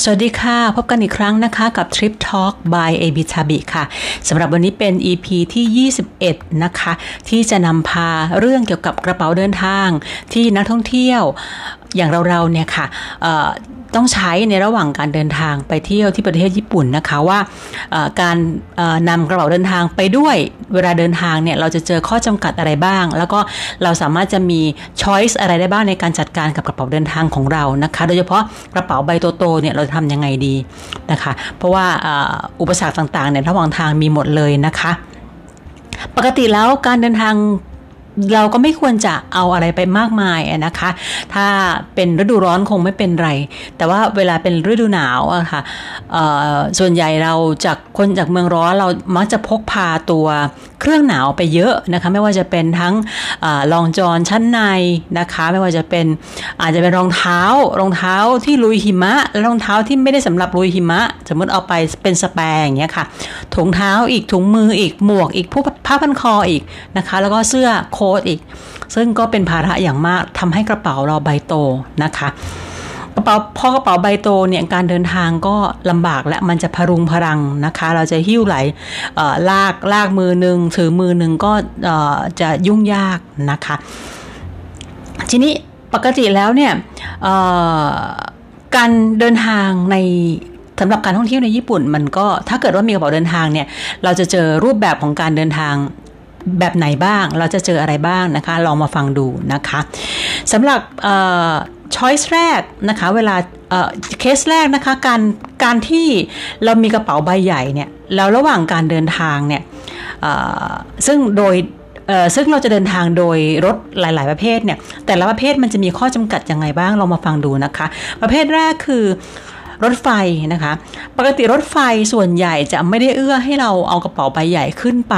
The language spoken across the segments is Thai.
สวัสดีค่ะ พบกันอีกครั้งนะคะกับ Trip Talk by AB t a b i ค่ะสำหรับวันนี้เป็น EP ที่ 21 นะคะ ที่จะนำพาเรื่องเกี่ยวกับกระเป๋าเดินทาง ที่นักท่องเที่ยวอย่างเราๆเนี่ยค่ะ ต้องใช้ในระหว่างการเดินทางไปเที่ยวที่ประเทศญี่ปุ่นนะคะว่าการนำกระเป๋าเดินทางไปด้วยเวลาเดินทางเนี่ยเราจะเจอข้อจำกัดอะไรบ้าง แล้วก็เราสามารถจะมีช้อยส์อะไรได้บ้างในการจัดการกับกระเป๋าเดินทางของเรานะคะโดยเฉพาะกระเป๋าใบโตๆเนี่ยเราจะทำยังไงดีนะคะ เพราะว่าอุปสรรคต่างๆเนี่ยระหว่างทางมีหมดเลยนะคะ ปกติแล้วการเดินทาง เราก็ไม่ควรจะเอาอะไรไปมากมายนะคะ ถ้าเป็นฤดูร้อนคงไม่เป็นไร แต่ว่าเวลาเป็นฤดูหนาวอะค่ะส่วนใหญ่เราจากคนจากเมืองร้อนเรามักจะพกพาตัวเครื่องหนาวไปเยอะนะคะ ไม่ว่าจะเป็นทั้งอรองจอนชั้นในนะคะ ไม่ว่าจะเป็นอาจจะเป็นรองเท้ารองเท้าที่ลุยหิมะรองเท้าที่ไม่ได้สำหรับลุยหิมะ สมมติเอาไปเป็นสแปรอย่างเงี้ยค่ะถุงเท้าอีกถุงมืออีกหมวกอีกผ้าพันคออีกนะคะ แล้วก็เสื้อโคทอีก ซึ่งก็เป็นภาระอย่างมากทำให้กระเป๋าเราใบโตนะคะกระเป๋าพอกระเป๋าใบโตเนี่ยการเดินทางก็ลำบากและมันจะพรุงพรังนะคะ เราจะหิ้วไหลลากลากมือหนึ่งถือมือหนึ่งก็จะยุ่งยากนะคะ ทีนี้ปกติแล้วเนี่ยการเดินทางในสำหรับการท่องเที่ยวในญี่ปุ่น มันก็ถ้าเกิดว่ามีกระเป๋าเดินทางเนี่ย เราจะเจอรูปแบบของการเดินทาง แบบไหนบ้าง เราจะเจออะไรบ้างนะคะ ลองมาฟังดูนะคะสำหรับช้อยส์แรกนะคะเวลาเคสแรกนะคะการการที่เรามีกระเป๋าใบใหญ่เนี่ยแล้วระหว่างการเดินทางเนี่ยซึ่งโดยซึ่งเราจะเดินทางโดยรถหลาย ๆ ประเภทเนี่ยแต่ละประเภทมันจะมีข้อจำกัดยังไงบ้างเรามาฟังดูนะคะ ประเภทแรกคือ รถไฟนะคะ ปกติรถไฟส่วนใหญ่จะไม่ได้เอื้อให้เราเอากระเป๋าใบใหญ่ขึ้นไป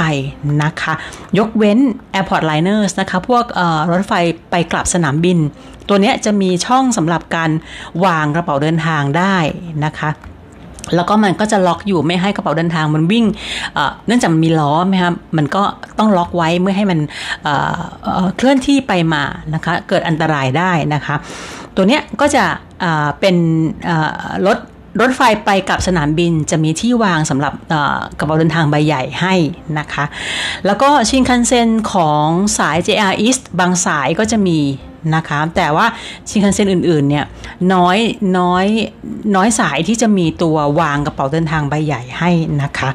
นะคะ ยกเว้น Airport Liners นะคะ พวกรถไฟไปกลับสนามบิน ตัวนี้จะมีช่องสำหรับการวางกระเป๋าเดินทางได้นะคะแล้วก็มันก็จะล็อกอยู่ไม่ให้กระเป๋าเดินทางมันวิ่ง เนื่องจากมันมีล้อไหมครับมันก็ต้องล็อกไว้เมื่อให้มันเคลื่อนที่ไปมานะคะ เกิดอันตรายได้นะคะ ตัวเนี้ยก็จะเป็นรถรถไฟไปกับสนามบินจะมีที่วางสำหรับกระเป๋าเดินทางใบใหญ่ให้นะคะ แล้วก็ชินคันเซ็นของสาย JR East บางสายก็จะมีนะคะ แต่ว่าชินคันเซ็นอื่นๆเนี่ยน้อยน้อยน้อยสายที่จะมีตัววางกระเป๋าเดินทางใบใหญ่ให้นะคะ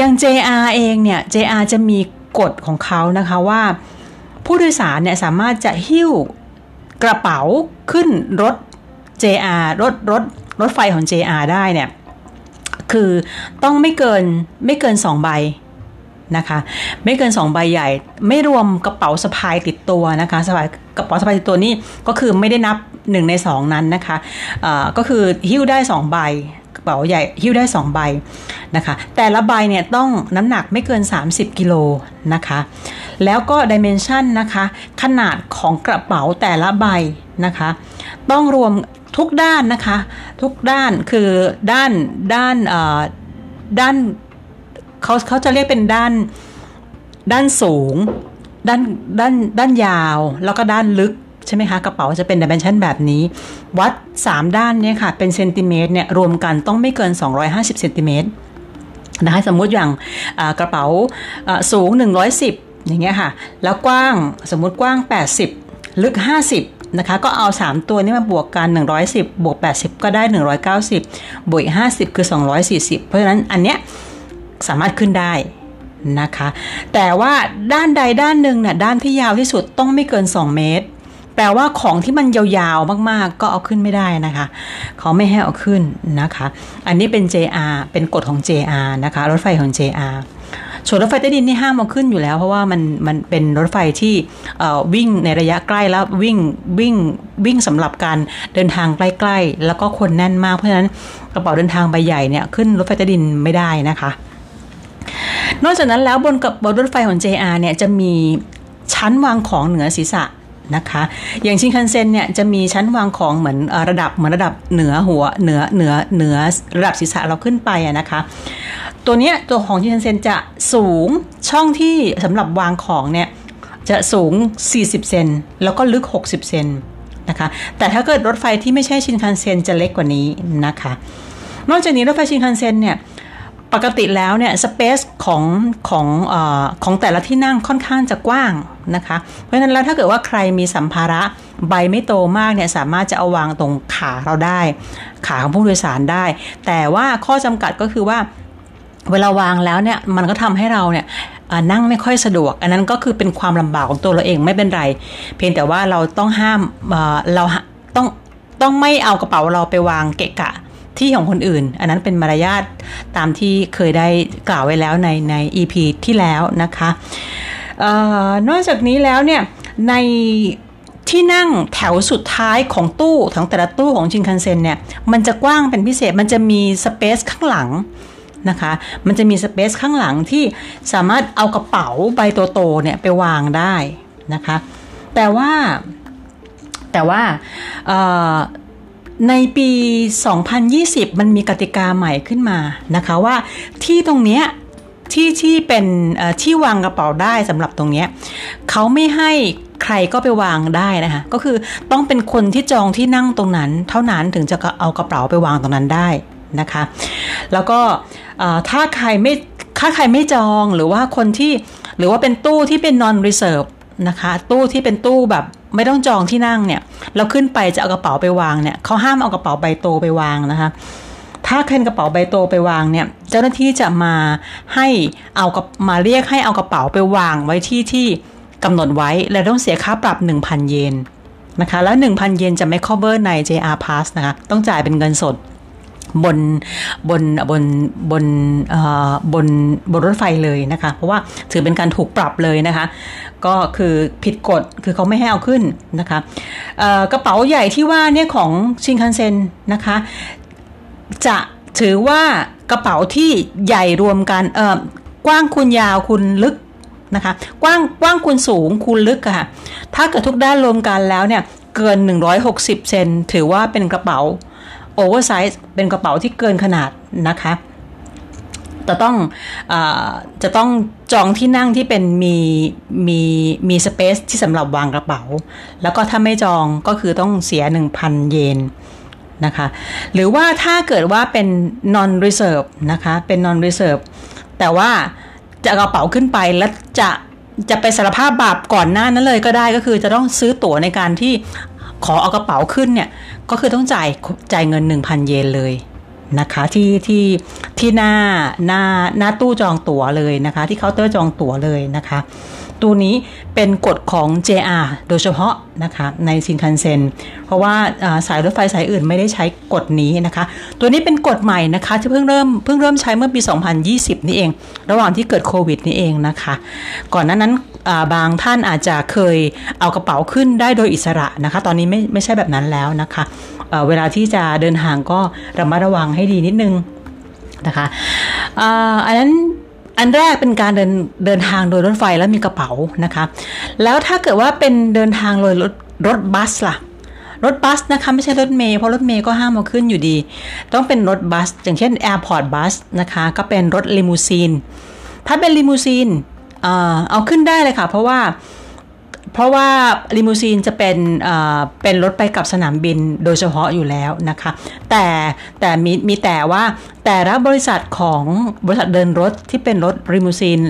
ยัง JR เองเนี่ย JR จะมีกฎของเขานะคะว่า ผู้โดยสารเนี่ยสามารถจะหิ้วกระเป๋าขึ้นรถ JR รถรถรถไฟของ JR ได้เนี่ยคือต้องไม่เกินไม่เกินสองใบนะคะไม่เกิน 2 ใบใหญ่ ไม่รวมกระเป๋าสะพายติดตัวนะคะสะพายกระเป๋าสะพายติดตัวนี่ก็คือไม่ได้นับ 1 ใน 2 นั้นนะคะะก็คือหิ้วได้ 2 ใบ เป๋าใหญ่หิ้วได้ 2 ใบนะคะ แต่ละใบเนี่ยต้องน้ำหนักไม่เกิน 30 กิโลนะคะ แล้วก็ดิเมนชันนะคะ ขนาดของกระเป๋าแต่ละใบนะคะ ต้องรวมทุกด้านนะคะ ทุกด้านคือด้านด้านด้านเขาเขาจะเรียกเป็นด้านด้านสูง ด้านด้านด้านยาว แล้วก็ด้านลึก ใช่ไหมคะ กระเป๋าจะเป็นดิเมนชันแบบนี้ วัด 3 ด้านเนี่ยค่ะ เป็นเซนติเมตรเนี่ยรวมกันต้องไม่เกิน 250เซนติเมตรนะคะสมมุติอย่างกระเป๋าสูง 110 อย่างเงี้ยค่ะ แล้วกว้างสมมุติกว้าง 80 ลึก 50 นะคะ ก็เอา 3 ตัวนี้มาบวกกัน 110 บวก 80 ก็ได้ 190 บวกอีก50 คือ 240 เพราะฉะนั้นอันเนี้ยสามารถขึ้นได้นะคะ แต่ว่าด้านใดด้านหนึ่งเนี่ยด้านที่ยาวที่สุดต้องไม่เกิน 2 เมตร แปลว่าของที่มันยาวๆมากๆ ก็เอาขึ้นไม่ได้นะคะเขาไม่ให้เอาขึ้นนะคะ อันนี้เป็น JR เป็นกฎของ JR นะคะรถไฟของ JR ส่วนรถไฟใต้ดินนี่ห้ามเอาขึ้นอยู่แล้ว เพราะว่ามันมันเป็นรถไฟที่วิ่งในระยะใกล้แล้ววิ่งวิ่งวิ่งสำหรับการเดินทางใกล้ๆ แล้วก็คนแน่นมากเพราะฉะนั้นกระเป๋าเดินทางใบใหญ่เนี่ยขึ้นรถไฟใต้ดินไม่ได้นะคะ นอกจากนั้นแล้วบนกับบนรถไฟของ JR เนี่ยจะมีชั้นวางของเหนือศีรษะ นะคะ อย่างชินคันเซ็นเนี่ยจะมีชั้นวางของเหมือนระดับเหมือนระดับเหนือหัวเหนือเหนือเหนือระดับศีรษะเราขึ้นไปนะคะ ตัวเนี้ยตัวของชินคันเซ็นจะสูงช่องที่สำหรับวางของเนี่ยจะสูง 40 เซนแล้วก็ลึก 60 เซนนะคะแต่ถ้าเกิดรถไฟที่ไม่ใช่ชินคันเซ็นจะเล็กกว่านี้นะคะ นอกจากนี้รถไฟชินคันเซ็นเนี่ย ปกติแล้วเนี่ยสเปซของของอของแต่ละที่นั่งค่อนข้างจะกว้างนะคะ เพราะฉะนั้นแล้วถ้าเกิดว่าใครมีสัมภาระใบไม่โตมากเนี่ยสามารถจะเอาวางตรงขาเราได้ ขาของผู้โดยสารได้ แต่ว่าข้อจำกัดก็คือว่าเวลาวางแล้วเนี่ยมันก็ทำให้เราเนี่ยนั่งไม่ค่อยสะดวก อันนั้นก็คือเป็นความลำบากของตัวเราเองไม่เป็นไร เพียงแต่ว่าเราต้องห้ามเราต้องต้องไม่เอากระเป๋าเราไปวางเกะกะ ที่ของคนอื่น อันนั้นเป็นมารยาทตามที่เคยได้กล่าวไว้แล้วในใน EP ที่แล้วนะคะออนอกจากนี้แล้วเนี่ยในที่นั่งแถวสุดท้ายของตู้ของแต่ละตู้ของชินคันเซ็นเนี่ยมันจะกว้างเป็นพิเศษมันจะมีสเปซข้างหลังนะคะ มันจะมีสเปซข้างหลังที่สามารถเอากระเป๋าใบโตๆเนี่ยไปวางได้นะคะ แต่ว่าแต่ว่า ในปี 2020 มันมีกติกาใหม่ขึ้นมานะคะว่าที่ตรงเนี้ยที่ที่เป็นที่วางกระเป๋าได้สำหรับตรงเนี้ยเขาไม่ให้ใครก็ไปวางได้นะคะก็คือต้องเป็นคนที่จองที่นั่งตรงนั้น เท่านั้นถึงจะเอากระเป๋าไปวางตรงนั้นได้นะคะ แล้วก็ถ้าใครไม่ถ้าใครไม่จองหรือว่าคนที่หรือว่าเป็นตู้ที่เป็น non reserve นะคะ ตู้ที่เป็นตู้แบบไม่ต้องจองที่นั่งเนี่ย เราขึ้นไปจะเอากระเป๋าไปวางเนี่ยเขาห้ามเอากระเป๋าใบโตไปวางนะคะ ถ้าเคนกระเป๋าใบโตไปวางเนี่ย เจ้าหน้าที่จะมาให้เอากับมาเรียกให้เอากระเป๋าไปวางไว้ที่ที่กำหนดไว้และต้องเสียค่าปรับ 1,000 เยนนะคะ แล้ว 1,000 เยนจะไม่ cover ใน JR Pass นะคะ ต้องจ่ายเป็นเงินสด บนบนบนบนบนบนรถไฟเลยนะคะ เพราะว่าถือเป็นการถูกปรับเลยนะคะ ก็คือผิดกฎคือเขาไม่ให้เอาขึ้นนะคะกระเป๋าใหญ่ที่ว่าเนี่ยของชินคันเซ็นนะคะ จะถือว่ากระเป๋าที่ใหญ่รวมกันเออกว้างคูณยาวคูณลึกนะคะกว้างกว้างคูณสูงคูณลึกค่ะถ้าเกิดทุกด้านรวมกันแล้วเนี่ยเกิน 160 เซนถือว่าเป็นกระเป๋า oversize เป็นกระเป๋าที่เกินขนาดนะคะจะต้องอจะต้องจองที่นั่งที่เป็นมีมีมี space ที่สำหรับวางกระเป๋า แล้วก็ถ้าไม่จองก็คือต้องเสีย 1,000 เยนนะคะ หรือว่าถ้าเกิดว่าเป็น non reserve นะคะ เป็น non reserve แต่ว่าจะกระเป๋าขึ้นไปแล้วจะจะไปสารภาพบาปก่อนหน้านั้นเลยก็ได้ก็คือจะต้องซื้อตั๋วในการที่ ขอเอากระเป๋าขึ้นเนี่ย ก็คือต้องจ่ายจ่ายเงิน 1,000 เยนเลยนะคะที่ที่ที่หน้าหน้าหน้าตู้จองตั๋วเลยนะคะ ที่เคาน์เตอร์จองตั๋วเลยนะคะ ตัวนี้เป็นกฎของ JR โดยเฉพาะนะคะในชินคันเซ็นเพราะว่าสายรถไฟสายอื่นไม่ได้ใช้กฎนี้นะคะ ตัวนี้เป็นกฎใหม่นะคะที่เพิ่งเริ่มเพิ่งเริ่มใช้เมื่อปี 2020 นี่เอง ระหว่างที่เกิดโควิดนี่เองนะคะ ก่อนหน้านั้น บางท่านอาจจะเคยเอากระเป๋าขึ้นได้โดยอิสระนะคะ ตอนนี้ไม่ไม่ใช่แบบนั้นแล้วนะคะเเวลาที่จะเดินทางก็ระมัดระวังให้ดีนิดนึงนะคะอันนั้นอันแรกเป็นการเดินเดินทางโดยรถไฟแล้วมีกระเป๋านะคะ แล้วถ้าเกิดว่าเป็นเดินทางโดยรถรถบัสล่ะรถบัสนะคะไม่ใช่รถเมย์เพราะรถเมย์ก็ห้ามมาขึ้นอยู่ดี ต้องเป็นรถบัส อย่างเช่น Airport Bus นะคะ ก็เป็นรถลิมูซีน ถ้าเป็นลิมูซีน เอาขึ้นได้เลยค่ะ เพราะว่าเพราะว่าลิมูซีนจะเป็นเป็นรถไปกับสนามบินโดยเฉพาะอยู่แล้วนะคะ แต่แต่มีมีแต่ว่าแต่ละบริษัทของบริษัทเดินรถที่เป็นรถลิมูซีน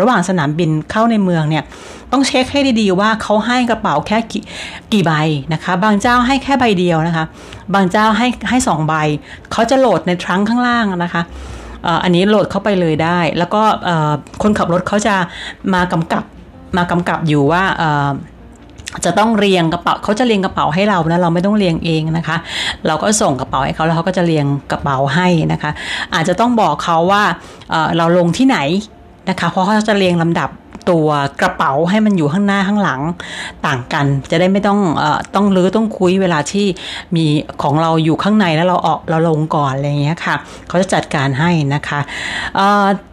ระหว่างสนามบินเข้าในเมืองเนี่ยต้องเช็คให้ดีๆว่าเขาให้กระเป๋าแค่กี่กี่ใบนะคะ บางเจ้าให้แค่ใบเดียวนะคะ บางเจ้าให้ให้สองใบเขาจะโหลดในทรังข้างล่างนะคะ อันนี้โหลดเข้าไปเลยได้ แล้วก็คนขับรถเขาจะมากำกับมากำกับอยู่ว่าจะต้องเรียงกระเป๋าเขาจะเรียงกระเป๋าให้เรานะเราไม่ต้องเรียงเองนะคะ เราก็ส่งกระเป๋าให้เขาแล้วเขาก็จะเรียงกระเป๋าให้นะคะ อาจจะต้องบอกเขาว่าเราลงที่ไหนนะคะ เพราะเขาจะเรียงลำดับ ตัวกระเป๋าให้มันอยู่ข้างหน้าข้างหลังต่างกัน จะได้ไม่ต้องอต้องลื้อต้องคุยเวลาที่มีของเราอยู่ข้างในแล้วเราออกเราลงก่อนอะไรอย่างเงี้ยค่ะเขาจะจัดการให้นะคะ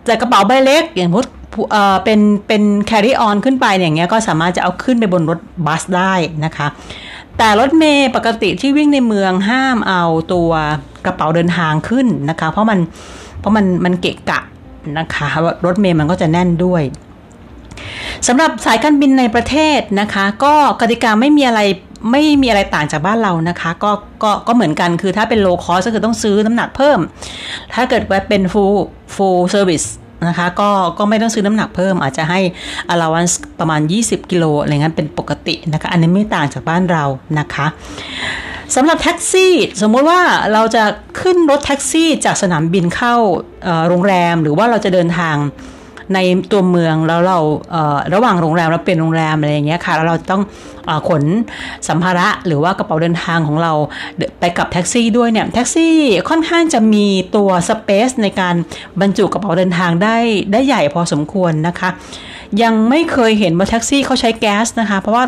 แต่กระเป๋าใบเล็กอย่างพุทเป็นเป็น carry on ขึ้นไปอย่างเงี้ยก็สามารถจะเอาขึ้นไปบนรถบัสได้นะคะ แต่รถเมย์ปกติที่วิ่งในเมืองห้ามเอาตัวกระเป๋าเดินทางขึ้นนะคะ เพราะมันเพราะมันมันเกะกะนะคะรถเมย์มันก็จะแน่นด้วย สำหรับสายการบินในประเทศนะคะ ก็กติกาไม่มีอะไรไม่มีอะไรต่างจากบ้านเรานะคะ ก็ก็ก็เหมือนกันคือถ้าเป็น low cost ก็คือต้องซื้อน้ำหนักเพิ่ม ถ้าเกิดว่าเป็น full full service นะคะก็ก็ไม่ต้องซื้อน้ำหนักเพิ่ม อาจจะให้ allowance ประมาณ 20 กิโลอะไรเงี้ยเป็นปกตินะคะ อันนี้ไม่ต่างจากบ้านเรานะคะสำหรับแท็กซี่ สมมุติว่าเราจะขึ้นรถแท็กซี่จากสนามบินเข้าโรงแรม หรือว่าเราจะเดินทาง ในตัวเมืองแล้วเราระหว่างโรงแรมเราเปลี่ยนโรงแรมอะไรอย่างเงี้ยค่ะแล้วเราต้องอขนสัมภาระหรือว่ากระเป๋าเดินทางของเราไปกับแท็กซี่ด้วยเนี่ยแท็กซี่ค่อนข้างจะมีตัว space ในการบรรจุกระเป๋าเดินทางได้ได้ใหญ่พอสมควรนะคะ ยังไม่เคยเห็นว่าแท็กซี่เขาใช้แก๊สนะคะ เพราะว่า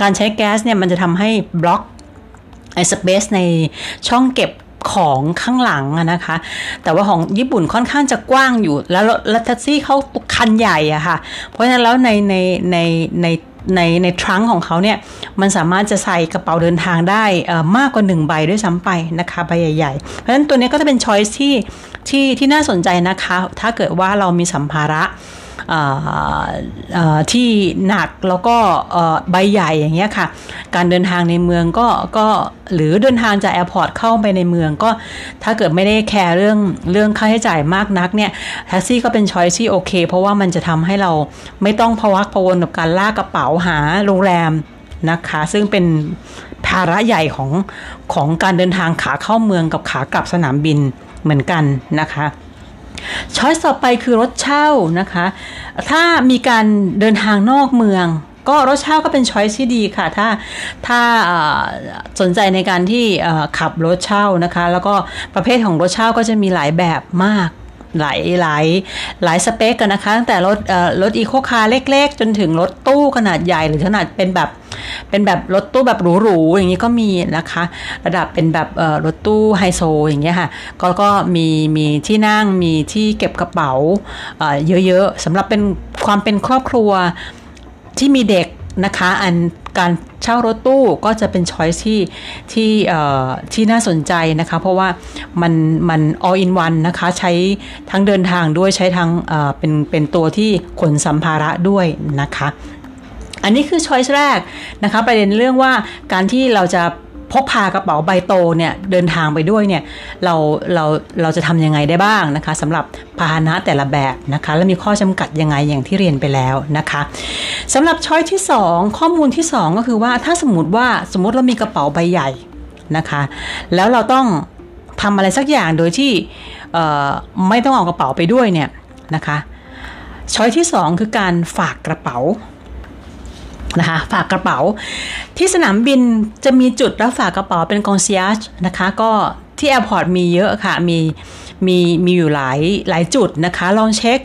การใช้แก๊สเนี่ยมันจะทำให้บล็อกไอ้สเปซในช่องเก็บ ของข้างหลังนะคะ แต่ว่าของญี่ปุ่นค่อนข้างจะกว้างอยู่ แล้วรถแท็กซี่เขาคันใหญ่อะค่ะ เพราะฉะนั้นแล้วในในในในในในทรังของเขาเนี่ยมันสามารถจะใส่กระเป๋าเดินทางได้มากกว่า 1 ใบด้วยซ้ำไปนะคะใบใหญ่ๆ เพราะฉะนั้นตัวนี้ก็จะเป็นช้อยส์ที่ที่ที่น่าสนใจนะคะ ถ้าเกิดว่าเรามีสัมภาระ ที่หนักแล้วก็ใบใหญ่อย่างเงี้ยค่ะ การเดินทางในเมืองก็ก็หรือเดินทางจาก airport เข้าไปในเมืองก็ถ้าเกิดไม่ได้แคร์เรื่องเรื่องค่าใช้จ่ายมากนักเนี่ยแท็กซี่ก็เป็น choice ที่โอเค เพราะว่ามันจะทำให้เราไม่ต้องพะวักพะวนกับการลากกระเป๋าหาโรงแรมนะคะ ซึ่งเป็นภาระใหญ่ของของการเดินทางขาเข้าเมืองกับขากลับสนามบินเหมือนกันนะคะ ช้อยต่อไปคือรถเช่านะคะ ถ้ามีการเดินทางนอกเมือง ก็รถเช่าก็เป็นช้อยที่ดีค่ะ ถ้าถ้าสนใจในการที่ขับรถเช่านะคะ แล้วก็ประเภทของรถเช่าก็จะมีหลายแบบมาก หลายหลายหลายสเปคกันนะคะตั้งแต่รถเอ่อรถอีโคคาร์เล็ก ๆ จนถึงรถตู้ขนาดใหญ่หรือขนาดเป็นแบบเป็นแบบรถตู้แบบหรูๆอย่างนี้ก็มีนะคะ ระดับเป็นแบบรถตู้ไฮโซอย่างเงี้ยค่ะก็ก็มีมีที่นั่งมีที่เก็บกระเป๋าเยอะๆสำหรับเป็นความเป็นครอบครัวที่มีเด็ก นะคะ อันการเช่ารถตู้ก็จะเป็นช้อยที่ที่ที่น่าสนใจนะคะ เพราะว่ามันมัน all in one นะคะ ใช้ทั้งเดินทางด้วยใช้ทั้งเป็นเป็นตัวที่ขนสัมภาระด้วยนะคะ อันนี้คือช้อยส์แรกนะคะ ประเด็นเรื่องว่าการที่เราจะ พกพากระเป๋าใบโตเนี่ยเดินทางไปด้วยเนี่ยเราเราเราจะทำยังไงได้บ้างนะคะสำหรับพาหนะแต่ละแบบนะคะ และมีข้อจำกัดยังไงอย่างที่เรียนไปแล้วนะคะสำหรับช้อยที่ 2 ข้อมูลที่ 2 ก็คือว่าถ้าสมมติว่าสมมติเรามีกระเป๋าใบใหญ่นะคะ แล้วเราต้องทำอะไรสักอย่างโดยที่ไม่ต้องเอากระเป๋าไปด้วยเนี่ยนะคะchoice ที่ 2 คือการฝากกระเป๋า นะคะฝากกระเป๋า ที่สนามบินจะมีจุดรับฝากกระเป๋าเป็น concierge นะคะก็ที่ airport มีเยอะค่ะมีมีมีอยู่หลายหลายจุดนะคะ ลองเช็ค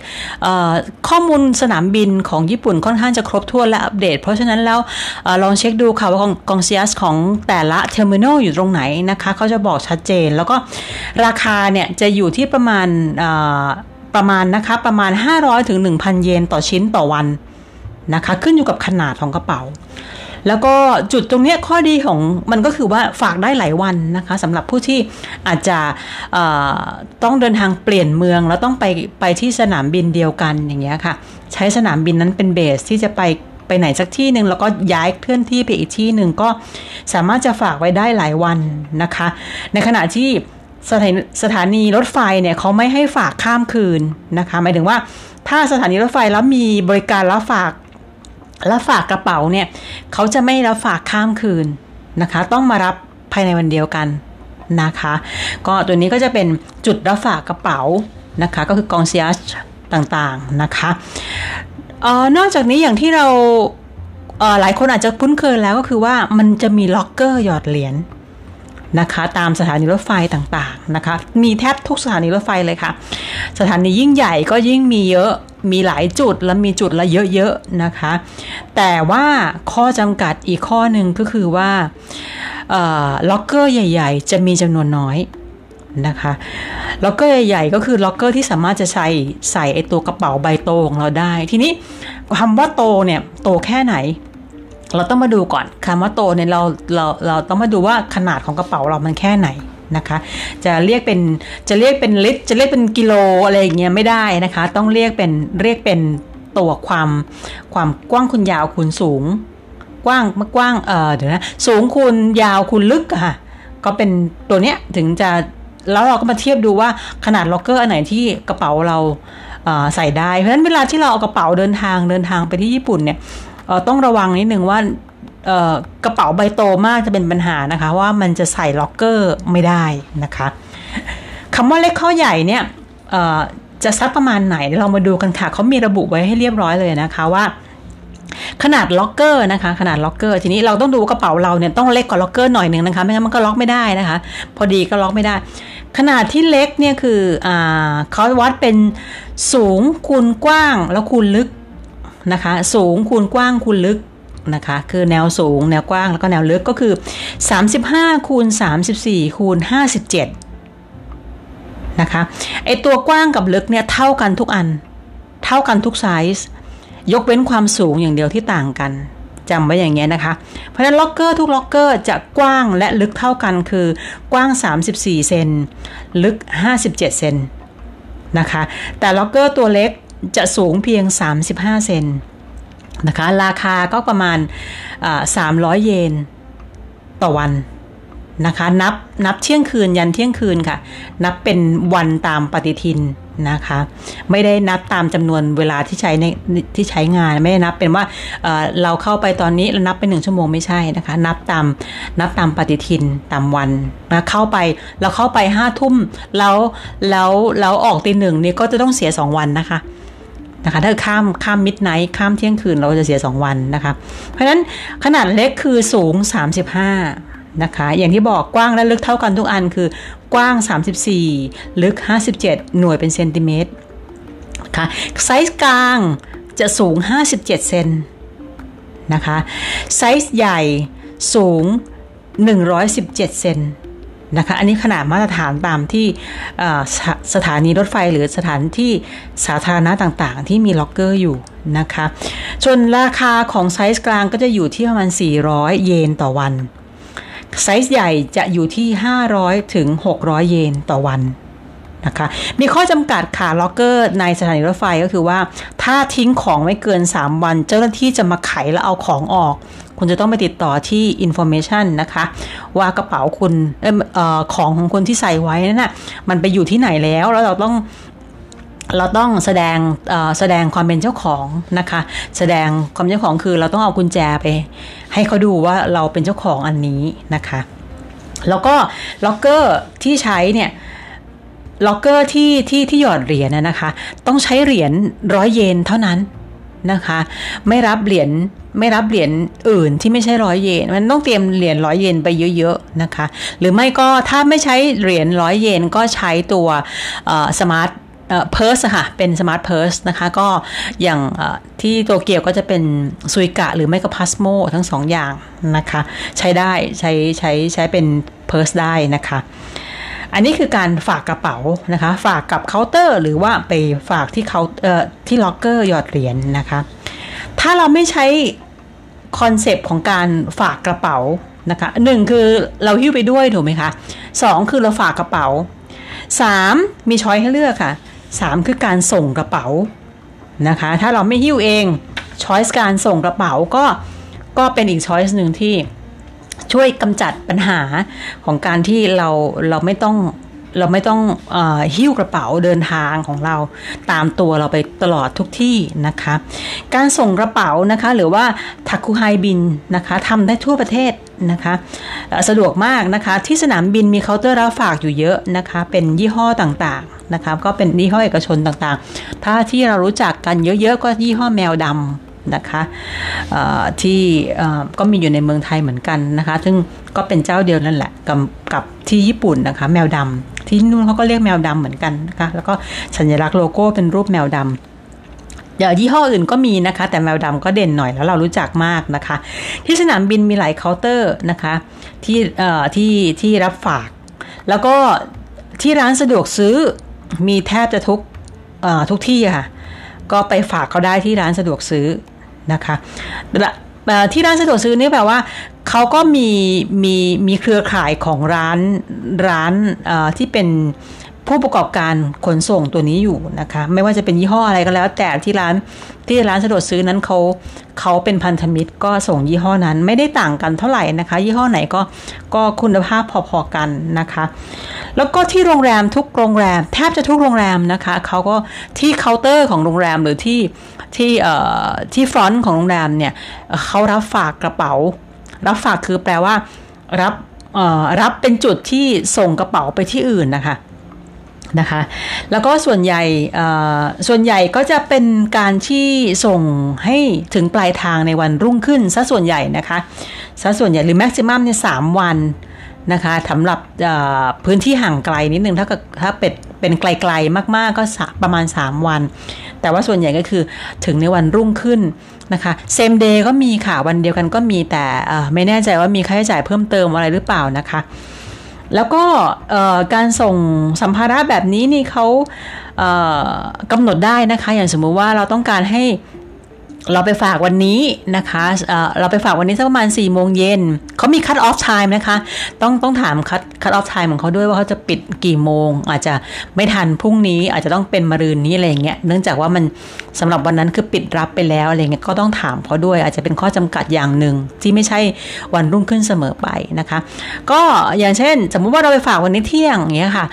ข้อมูลสนามบินของญี่ปุ่นค่อนข้างจะครบถ้วนและอัปเดต เพราะฉะนั้นแล้วอลองเช็คดูค่ะว่า concierge ของแต่ละ terminal อยู่ตรงไหนนะคะเขาจะบอกชัดเจน แล้วก็ราคาเนี่ยจะอยู่ที่ประมาณประมาณนะคะประมาณ 500ถึง1,000 เยนต่อชิ้นต่อวัน นะคะ ขึ้นอยู่กับขนาดของกระเป๋า แล้วก็จุดตรงนี้ข้อดีของมันก็คือว่าฝากได้หลายวันนะคะสำหรับผู้ที่อาจจะต้องเดินทางเปลี่ยนเมือง แล้วต้องไปไปที่สนามบินเดียวกันอย่างเงี้ยค่ะ ใช้สนามบินนั้นเป็นเบสที่จะไปไปไหนสักที่หนึ่งแล้วก็ย้ายเคลื่อนที่ไปอีกที่หนึ่งก็สามารถจะฝากไว้ได้หลายวันนะคะ ในขณะที่สถานีสถานีรถไฟเนี่ยเขาไม่ให้ฝากข้ามคืนนะคะ หมายถึงว่าถ้าสถานีรถไฟแล้วมีบริการรับฝาก แล้วฝากกระเป๋าเนี่ยเขาจะไม่รับฝากข้ามคืนนะคะ ต้องมารับภายในวันเดียวกันนะคะ ก็ตัวนี้ก็จะเป็นจุดรับฝากกระเป๋านะคะ ก็คือกองเซียชต่างๆนะคะออนอกจากนี้อย่างที่เราหลายคนอาจจะคุ้นเคยแล้วก็คือว่ามันจะมีล็อกเกอร์หยอดเหรียญนะคะ ตามสถานีรถไฟต่างๆนะคะ มีแทบทุกสถานีรถไฟเลยค่ะ สถานียิ่งใหญ่ก็ยิ่งมีเยอะ มีหลายจุดและมีจุดละเยอะๆนะคะ แต่ว่าข้อจำกัดอีกข้อหนึ่งก็คือว่าล็อกเกอร์ใหญ่ ๆ จะมีจำนวนน้อยนะคะล็อกเกอร์ใหญ่ๆก็คือล็อกเกอร์ที่สามารถจะใส่ใส่ไอตัวกระเป๋าใบโตของเราได้ ทีนี้คำว่าโตเนี่ยโตแค่ไหน เราต้องมาดูก่อนคำว่าโตเนี่ยเราเราเราต้องมาดูว่าขนาดของกระเป๋าเรามันแค่ไหน นะคะ จะเรียกเป็นจะเรียกเป็นลิตรจะเรียกเป็นกิโลอะไรอย่างเงี้ยไม่ได้นะคะ ต้องเรียกเป็นเรียกเป็นตัวความความกว้างคูณยาวคูณสูง กว้างกว้างเออเดี๋ยวนะสูงคูณยาวคูณลึกอะค่ะ ก็เป็นตัวเนี้ยถึงจะแล้วเราก็มาเทียบดูว่าขนาดล็อกเกอร์อันไหนที่กระเป๋าเราใส่ได้ เพราะฉะนั้นเวลาที่เราเอากระเป๋าเดินทางเดินทางไปที่ญี่ปุ่นเนี่ยต้องระวังนิดนึงว่า กระเป๋าใบโตมากจะเป็นปัญหานะคะ ว่ามันจะใส่ล็อกเกอร์ไม่ได้นะคะคำว่าเล็กหรือใหญ่เนี่ยจะซักประมาณไหนเรามาดูกันค่ะเขามีระบุไว้ให้เรียบร้อยเลยนะคะว่า ขนาดล็อกเกอร์นะคะ ขนาดล็อกเกอร์ทีนี้เราต้องดูกระเป๋าเราเนี่ยต้องเล็กกว่าล็อกเกอร์หน่อยหนึ่งนะคะไม่งั้นมันก็ล็อกไม่ได้นะคะ พอดีก็ล็อกไม่ได้ ขนาดที่เล็กเนี่ยคืออ่าเขาวัดเป็นสูงคูณกว้างแล้วคูณลึกนะคะ สูงคูณกว้างคูณลึก นะคะ คือแนวสูง แนวกว้าง แล้วก็แนวลึกก็คือ 35คูณ34คูณ57 นะคะ ไอตัวกว้างกับลึกเนี่ยเท่ากันทุกอัน เท่ากันทุกไซส์ ยกเว้นความสูงอย่างเดียวที่ต่างกันจำไว้อย่างเงี้ยนะคะ เพราะฉะนั้นล็อกเกอร์ทุกล็อกเกอร์จะกว้างและลึกเท่ากันคือกว้าง 34 เซน ลึก 57 เซนนะคะ แต่ล็อกเกอร์ตัวเล็กจะสูงเพียง 35 เซน นะคะ ราคาก็ประมาณ 300 เยนต่อวันนะคะ นับนับเที่ยงคืนยันเที่ยงคืนค่ะ นับเป็นวันตามปฏิทินนะคะ ไม่ได้นับตามจำนวนเวลาที่ใช้ในที่ใช้งานไม่ได้นับเป็นว่าเเราเข้าไปตอนนี้เรานับเป็นหนึ่งชั่วโมงไม่ใช่นะคะ นับตามนับตามปฏิทินตามวันนะเข้าไปเราเข้าไปห้าทุ่มแล้วแล้วแล้วออกตีหนึ่งนี่ก็จะต้องเสียสองวันนะคะ นะคะ ถ้าข้ามข้ามมิดไนท์ข้ามเที่ยงคืนเราจะเสีย 2 วันนะคะ เพราะฉะนั้นขนาดเล็กคือสูง 35 นะคะ อย่างที่บอกกว้างและลึกเท่ากันทุกอันคือกว้าง 34 ลึก 57 หน่วยเป็นเซนติเมตรค่ะไซส์กลางจะสูง 57 เซนนะคะ ไซส์ใหญ่สูง 117 เซน นะคะ อันนี้ขนาดมาตรฐานตามที่สถานีรถไฟหรือสถานที่สาธารณะต่างๆ ที่มีล็อกเกอร์อยู่นะคะส่วนราคาของไซส์กลางก็จะอยู่ที่ประมาณ 400 เยนต่อวัน ไซส์ใหญ่จะอยู่ที่ 500 ถึง 600 เยนต่อวันนะคะมีข้อจำกัดของล็อกเกอร์ในสถานีรถไฟก็คือว่า ถ้าทิ้งของไว้เกิน 3 วัน เจ้าหน้าที่จะมาไขแล้วเอาของออก คุณจะต้องไปติดต่อที่ information นะคะ ว่ากระเป๋าคุณออของของคนที่ใส่ไว้นั่นน่ะมันไปอยู่ที่ไหนแล้วแล้วเราต้องเราต้องแสดงแสดงความเป็นเจ้าของนะคะ แสดงความเจ้าของคือเราต้องเอากุญแจไป ให้เขาดูว่าเราเป็นเจ้าของอันนี้นะคะ แล้วก็ล็อกเกอร์ที่ใช้เนี่ยล็อกเกอร์ที่ที่ที่หยอดเหรียญนะคะ ต้องใช้เหรียญร้อยเยนเท่านั้น นะคะ ไม่รับเหรียญไม่รับเหรียญอื่นที่ไม่ใช่ร้อยเยน มันต้องเตรียมเหรียญร้อยเยนไปเยอะๆนะคะ หรือไม่ก็ถ้าไม่ใช้เหรียญร้อยเยนก็ใช้ตัว smart purse ค่ะ เป็น smart purse นะคะ ก็อย่างที่โตเกียวก็จะเป็น Suica หรือไม่ก็ Pasmo ทั้งสองอย่างนะคะ ใช้ได้ใช้ใช้ใช้เป็น purse ได้นะคะ อันนี้คือการฝากกระเป๋านะคะ ฝากกับเคาน์เตอร์ หรือว่าไปฝากที่เขาเอ่อที่ล็อกเกอร์หยอดเหรียญนะคะ ถ้าเราไม่ใช้ concept ของการฝากกระเป๋านะคะหนึ่งคือเราหิ้วไปด้วยถูกไหมคะสองคือเราฝากกระเป๋าสามมีช้อยให้เลือกค่ะสามคือการส่งกระเป๋านะคะ ถ้าเราไม่หิ้วเองช้อยส์การส่งกระเป๋าก็ก็เป็นอีกช้อยส์หนึ่งที่ ช่วยกำจัดปัญหาของการที่เราเราไม่ต้องเราไม่ต้องอหิ้วกระเป๋าเดินทางของเราตามตัวเราไปตลอดทุกที่นะคะ การส่งกระเป๋านะคะหรือว่าทักคุไฮบินนะคะทำได้ทั่วประเทศนะคะสะดวกมากนะคะที่สนามบินมีเคาน์เตอร์รับฝากอยู่เยอะนะคะเป็นยี่ห้อต่างๆนะคะก็เป็นยี่ห้อเอกชนต่างๆ ถ้าที่เรารู้จักกันเยอะๆก็ยี่ห้อแมวดำ นะคะที่ก็มีอยู่ในเมืองไทยเหมือนกันนะคะ ซึ่งก็เป็นเจ้าเดียวนั่นแหละกับกับที่ญี่ปุ่นนะคะ แมวดำที่นู่นเขาก็เรียกแมวดำเหมือนกันนะคะแล้วก็สัญลักษณ์โลโก้เป็นรูปแมวดำเดี๋ยวยี่ห้ออื่นก็มีนะคะ แต่แมวดำก็เด่นหน่อยแล้วเรารู้จักมากนะคะ ที่สนามบินมีหลายเคาน์เตอร์นะคะที่ที่ที่รับฝาก แล้วก็ที่ร้านสะดวกซื้อมีแทบจะทุกทุกที่ค่ะ ก็ไปฝากเขาได้ที่ร้านสะดวกซื้อ นะคะที่ร้านสะดวกซื้อนี่แปลว่าเขาก็มีมีมีเครือข่ายของร้านร้านที่เป็น ผู้ประกอบการขนส่งตัวนี้อยู่นะคะ ไม่ว่าจะเป็นยี่ห้ออะไรก็แล้ว แต่ที่ร้านที่ร้านสะดวกซื้อนั้นเขาเขาเป็นพันธมิตรก็ส่งยี่ห้อนั้นไม่ได้ต่างกันเท่าไหร่นะคะ ยี่ห้อไหนก็ก็คุณภาพพอๆกันนะคะ แล้วก็ที่โรงแรมทุกโรงแรม แทบจะทุกโรงแรมนะคะเขาก็ที่เคาน์เตอร์ของโรงแรมหรือที่ที่เอ่อที่ front ของโรงแรมเนี่ยเขารับฝากกระเป๋า รับฝากคือแปลว่ารับรับเป็นจุดที่ส่งกระเป๋าไปที่อื่นนะคะ นะคะแล้วก็ส่วนใหญ่ส่วนใหญ่ก็จะเป็นการที่ส่งให้ถึงปลายทางในวันรุ่งขึ้นซะส่วนใหญ่นะคะซะส่วนใหญ่หรือแม็กซิมัมเนี่ยสามวันนะคะสำหรับพื้นที่ห่างไกลนิดนึงถ้าถ้าเป็นเป็นไกลๆมากๆก็ประมาณ 3 วัน แต่ว่าส่วนใหญ่ก็คือถึงในวันรุ่งขึ้นนะคะเซมเดย์ก็มีค่ะวันเดียวกันก็มีแต่ไม่แน่ใจว่ามีค่าใช้จ่ายเพิ่มเติมอะไรหรือเปล่านะคะ แล้วก็การส่งสัมภาระแบบนี้นี่เขากำหนดได้นะคะ อย่างสมมุติว่าเราต้องการให้ เราไปฝากวันนี้นะคะเราไปฝากวันนี้สักประมาณ4ี่โมงเย็นเขามี cut off time นะคะ ต้องต้องถาม cut cut off time ของเขาด้วยว่าเขาจะปิดกี่โมง อาจจะไม่ทันพรุ่งนี้อาจจะต้องเป็นมะรืนนี้อะไรเงี้ยเนื่องจากว่ามันสำหรับวันนั้นคือปิดรับไปแล้วอะไรเงี้ยก็ต้องถามเขาด้วย อาจจะเป็นข้อจำกัดอย่างหนึ่งที่ไม่ใช่วันรุ่งขึ้นเสมอไปนะคะ ก็อย่างเช่น สมมุติว่าเราไปฝากวันนี้เที่ยงอย่างเงี้ยค่ะ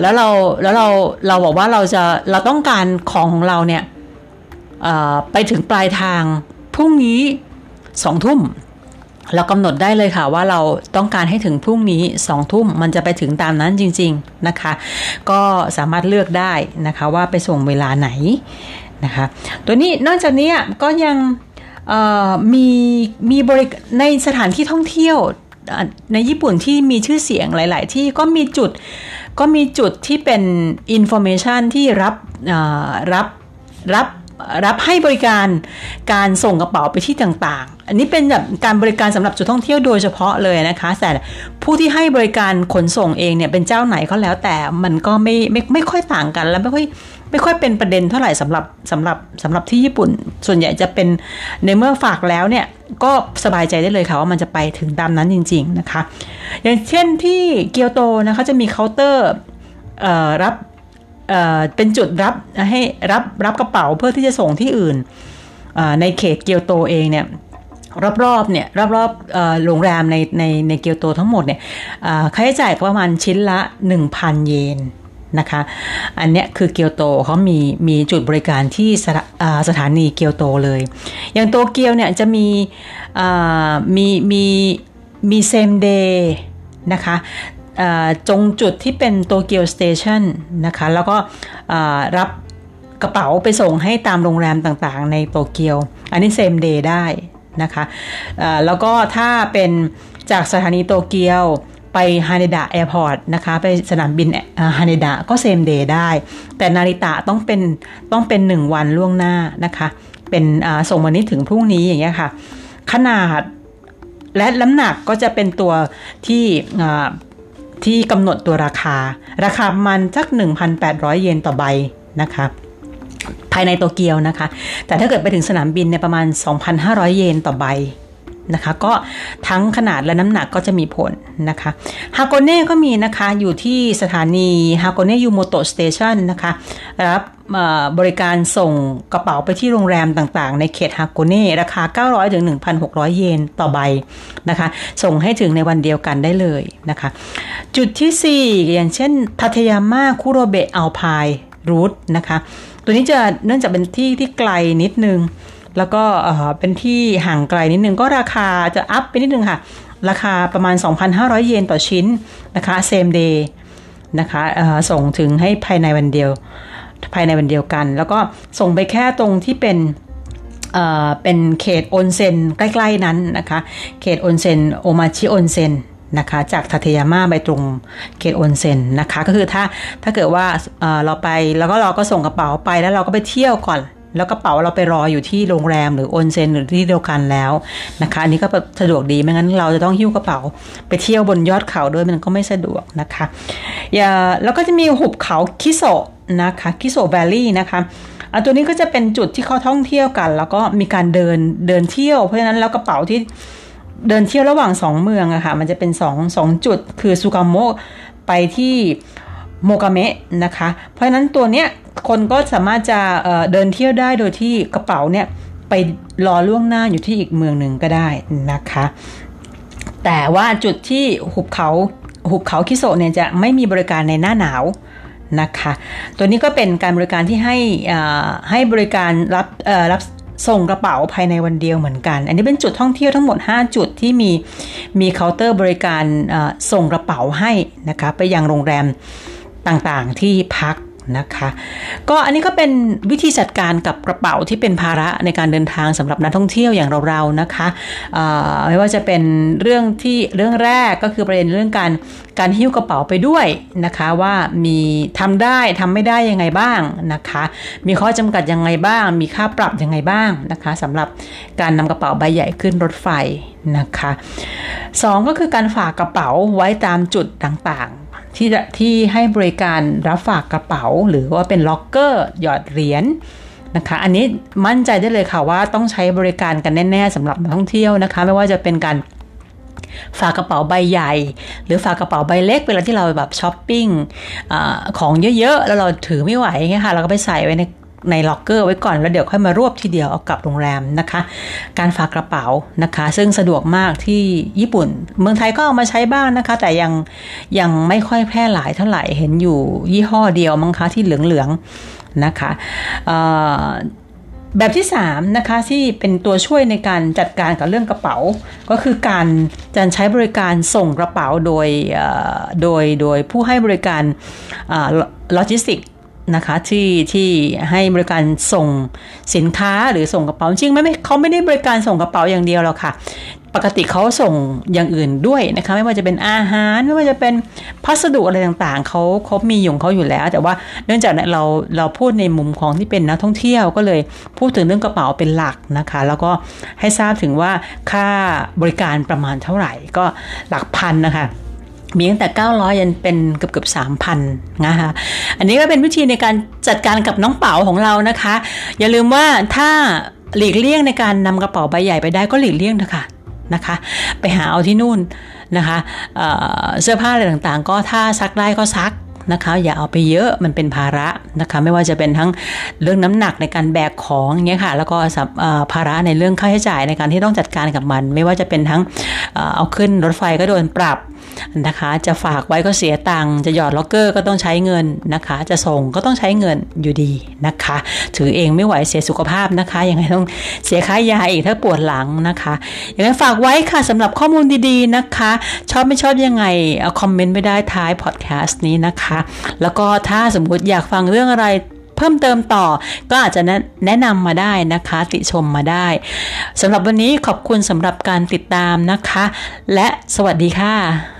แล้วเราแล้วเราเราบอกว่าเราจะเราต้องการของของเราเนี่ย ไปถึงปลายทางพรุ่งนี้สองทุ่มเรากำหนดได้เลยค่ะว่าเราต้องการให้ถึงพรุ่งนี้สองทุ่มมันจะไปถึงตามนั้นจริง ๆนะคะ ก็สามารถเลือกได้นะคะว่าไปส่งเวลาไหนนะคะตัวนี้นอกจากนี้ก็ยังมีมีบริในสถานที่ท่องเที่ยวในญี่ปุ่นที่มีชื่อเสียงหลาย ๆ ที่ก็มีจุดก็มีจุดที่เป็น information ที่รับรับรับ รับให้บริการการส่งกระเป๋าไปที่ต่างๆ อันนี้เป็นแบบการบริการสำหรับจุดท่องเที่ยวโดยเฉพาะเลยนะคะ แต่ผู้ที่ให้บริการขนส่งเองเนี่ยเป็นเจ้าไหนก็แล้ว แต่มันก็ไม่ไม่ไม่ค่อยต่างกันแล้วไม่ค่อยไม่ค่อยเป็นประเด็นเท่าไหร่สำหรับสำหรับสำหรับที่ญี่ปุ่น ส่วนใหญ่จะเป็นในเมื่อฝากแล้วเนี่ยก็สบายใจได้เลยค่ะว่ามันจะไปถึงตามนั้นจริง ๆนะคะ อย่างเช่นที่เกียวโตนะคะจะมีเคาน์เตอร์รับ เป็นจุดรับให้รับรับกระเป๋าเพื่อที่จะส่งที่อื่นในเขตเกียวโตเองเนี่ยรอบๆเนี่ยรอบๆโรงแรมในในในเกียวโตทั้งหมดเนี่ยค่าใช้จ่ายประมาณชิ้นละ 1,000 เยนนะคะ อันเนี้ยคือเกียวโตเขามีมีจุดบริการที่สสถานีเกียวโตเลย อย่างโตเกียวเนี่ยจะมีมีมีมี same day นะคะ ตรงจุดที่เป็นโตเกียว station นะคะ แล้วก็รับกระเป๋าไปส่งให้ตามโรงแรมต่างๆ ในโตเกียว อันนี้ same day ได้นะคะแล้วก็ถ้าเป็นจากสถานีโตเกียวไปฮาเนดะ airport นะคะไปสนามบินฮาเนดะก็ same day ได้ แต่นาริตะต้องเป็นต้องเป็นหนึ่งวันล่วงหน้านะคะ เป็นส่งวันนี้ถึงพรุ่งนี้อย่างเงี้ยค่ะ ขนาดและน้ำหนักก็จะเป็นตัวที่ ที่กำหนดตัวราคา ราคามันสัก 1,800 เยนต่อใบนะคะภายในโตเกียวนะคะ แต่ถ้าเกิดไปถึงสนามบินเนี่ยประมาณ 2,500 เยนต่อใบนะคะ ก็ทั้งขนาดและน้ำหนักก็จะมีผลนะคะฮาโกเน่ก็มีนะคะอยู่ที่สถานีฮาโกเน่ยูโมโต station นะคะรับ บริการส่งกระเป๋าไปที่โรงแรมต่างๆ ในเขตฮาโกเน่ราคา 900ถึง1,600 เยนต่อใบนะคะ ส่งให้ถึงในวันเดียวกันได้เลยนะคะ จุดที่ 4 อย่างเช่นทัตยาม่าคุโรเบะอัลพายรูทนะคะ ตัวนี้จะเนื่องจากเป็นที่ที่ไกลนิดนึง แล้วก็เป็นที่ห่างไกลนิดนึง ก็ราคาจะอัพไปนิดนึงค่ะ ราคาประมาณ 2,500 เยนต่อชิ้นนะคะ same day นะคะส่งถึงให้ภายในวันเดียว ภายในวันเดียวกัน แล้วก็ส่งไปแค่ตรงที่เป็นเป็นเขตโอนเซนใกล้ๆนั้นนะคะ เขตโอนเซนโอมาชิโอนเซนนะคะจากทัตยาม่าไปตรงเขตโอนเซนนะคะก็คือถ้าถ้าเกิดว่าเราไปแล้วก็เราก็ส่งกระเป๋าไปแล้วเราก็ไปเที่ยวก่อน แล้วกระเป๋าเราไปรออยู่ที่โรงแรมหรือโอนเซนหรือที่เดียวกันแล้วนะคะอันนี้ก็สะดวกดีไม่งั้นเราจะต้องหิ้วกระเป๋า ไปเที่ยวบนยอดเขาด้วยมันก็ไม่สะดวกนะคะอย่าแล้วก็จะมีหุบเขาคิโซ นะคะคิโซแวลลี่นะคะอันตัวนี้ก็จะเป็นจุดที่เขาท่องเที่ยวกัน แล้วก็มีการเดินเดินเที่ยวเพราะฉะนั้นแล้วกระเป๋าที่เดินเที่ยวระหว่างสองเมืองอะคะ่ะมันจะเป็นสองสองจุดคือซูกามโมไปที่โอโมกาเมะนะคะ เพราะฉะนั้นตัวเนี้ยคนก็สามารถจะเเดินเที่ยวได้โดยที่กระเป๋าเนี่ยไปรอล่วงหน้าอยู่ที่อีกเมืองหนึ่งก็ได้นะคะ แต่ว่าจุดที่หุบเขาหุบเขาคิโซเนี่ยจะไม่มีบริการในหน้าหนาว นะคะ ตัวนี้ก็เป็นการบริการที่ให้ให้บริการรับรับส่งกระเป๋าภายในวันเดียวเหมือนกัน อันนี้เป็นจุดท่องเที่ยวทั้งหมด 5 จุดที่มีมีเคาน์เตอร์บริการส่งกระเป๋าให้นะคะไปยังโรงแรมต่างๆที่พัก นะคะ ก็อันนี้ก็เป็นวิธีจัดการกับกระเป๋าที่เป็นภาระในการเดินทางสำหรับนักท่องเที่ยวอย่างเราๆนะคะไม่ว่าจะเป็นเรื่องที่เรื่องแรกก็คือประเด็นเรื่องการการหิ้วกระเป๋าไปด้วยนะคะว่ามีทำได้ทำไม่ได้ยังไงบ้างนะคะ มีข้อจำกัดยังไงบ้าง มีค่าปรับยังไงบ้างนะคะสำหรับการนำกระเป๋าใบใหญ่ขึ้นรถไฟนะคะสองก็คือการฝากกระเป๋าไว้ตามจุดต่างๆ ที่ที่ให้บริการรับฝากกระเป๋า หรือว่าเป็นล็อกเกอร์หยอดเหรียญนะคะ อันนี้มั่นใจได้เลยค่ะว่าต้องใช้บริการกันแน่ ๆสำหรับนักท่องเที่ยวนะคะ ไม่ว่าจะเป็นการฝากกระเป๋าใบใหญ่ หรือฝากกระเป๋าใบเล็กเวลาที่เราแบบช้อปปิ้งอของเยอะๆ แล้วเราถือไม่ไหวเงี้ยค่ะเราก็ไปใส่ไว้ใน ในล็อกเกอร์ไว้ก่อนแล้วเดี๋ยวค่อยมารวบทีเดียวเอากลับโรงแรมนะคะ การฝากกระเป๋านะคะ ซึ่งสะดวกมากที่ญี่ปุ่น เมืองไทยก็เอามาใช้บ้างนะคะ แต่ยังยังไม่ค่อยแพร่หลายเท่าไหร่เห็นอยู่ยี่ห้อเดียวมั้งคะที่เหลืองๆนะคะแบบที่3นะคะที่เป็นตัวช่วยในการจัดการกับเรื่องกระเป๋า ก็คือการจะใช้บริการส่งกระเป๋าโดยโดยโดยผู้ให้บริการโลจิสติก นะคะที่ที่ให้บริการส่งสินค้าหรือส่งกระเป๋าจริงไม่ไม่เขาไม่ได้บริการส่งกระเป๋าอย่างเดียวหรอกค่ะ ปกติเขาส่งอย่างอื่นด้วยนะคะ ไม่ว่าจะเป็นอาหารไม่ว่าจะเป็นพัสดุอะไรต่างๆเขาเขามีอยู่เขาอยู่แล้ว แต่ว่าเนื่องจากเราเราพูดในมุมของที่เป็นนักท่องเที่ยวก็เลยพูดถึงเรื่องกระเป๋าเป็นหลักนะคะ แล้วก็ให้ทราบถึงว่าค่าบริการประมาณเท่าไหร่ก็หลักพันนะคะ มีตั้งแต่ 900ยันเป็นเกือบเกือบ3,000นะคะอันนี้ก็เป็นวิธีในการจัดการกับน้องเป๋าของเรานะคะ อย่าลืมว่าถ้าหลีกเลี่ยงในการนำกระเป๋าใบใหญ่ไปได้ก็หลีกเลี่ยงเถอะค่ะนะคะ ไปหาเอาที่นู่นนะคะเเสื้อผ้าอะไรต่างๆ ก็ถ้าซักได้ก็ซักนะคะอย่าเอาไปเยอะมันเป็นภาระนะคะไม่ว่าจะเป็นทั้งเรื่องน้ำหนักในการแบกของเงี้ยค่ะแล้วก็ภาระในเรื่องค่าใช้จ่ายในการที่ต้องจัดการกับมัน ไม่ว่าจะเป็นทั้งเอาขึ้นรถไฟก็โดนปรับ นะคะ จะฝากไว้ก็เสียตังค์จะหยอดล็อกเกอร์ก็ต้องใช้เงินนะคะ จะส่งก็ต้องใช้เงินอยู่ดีนะคะ ถือเองไม่ไหวเสียสุขภาพนะคะยังไงต้องเสียค่ายาอีกถ้าปวดหลังนะคะอย่างนั้นฝากไว้ค่ะสำหรับข้อมูลดีๆนะคะ ชอบไม่ชอบยังไงเอาคอมเมนต์ไม่ได้ท้ายพอดแคสต์นี้นะคะ แล้วก็ถ้าสมมุติอยากฟังเรื่องอะไรเพิ่มเติมต่อก็อาจจะแนะนำมาได้นะคะ ติชมมาได้สำหรับวันนี้ขอบคุณสำหรับการติดตามนะคะ และสวัสดีค่ะ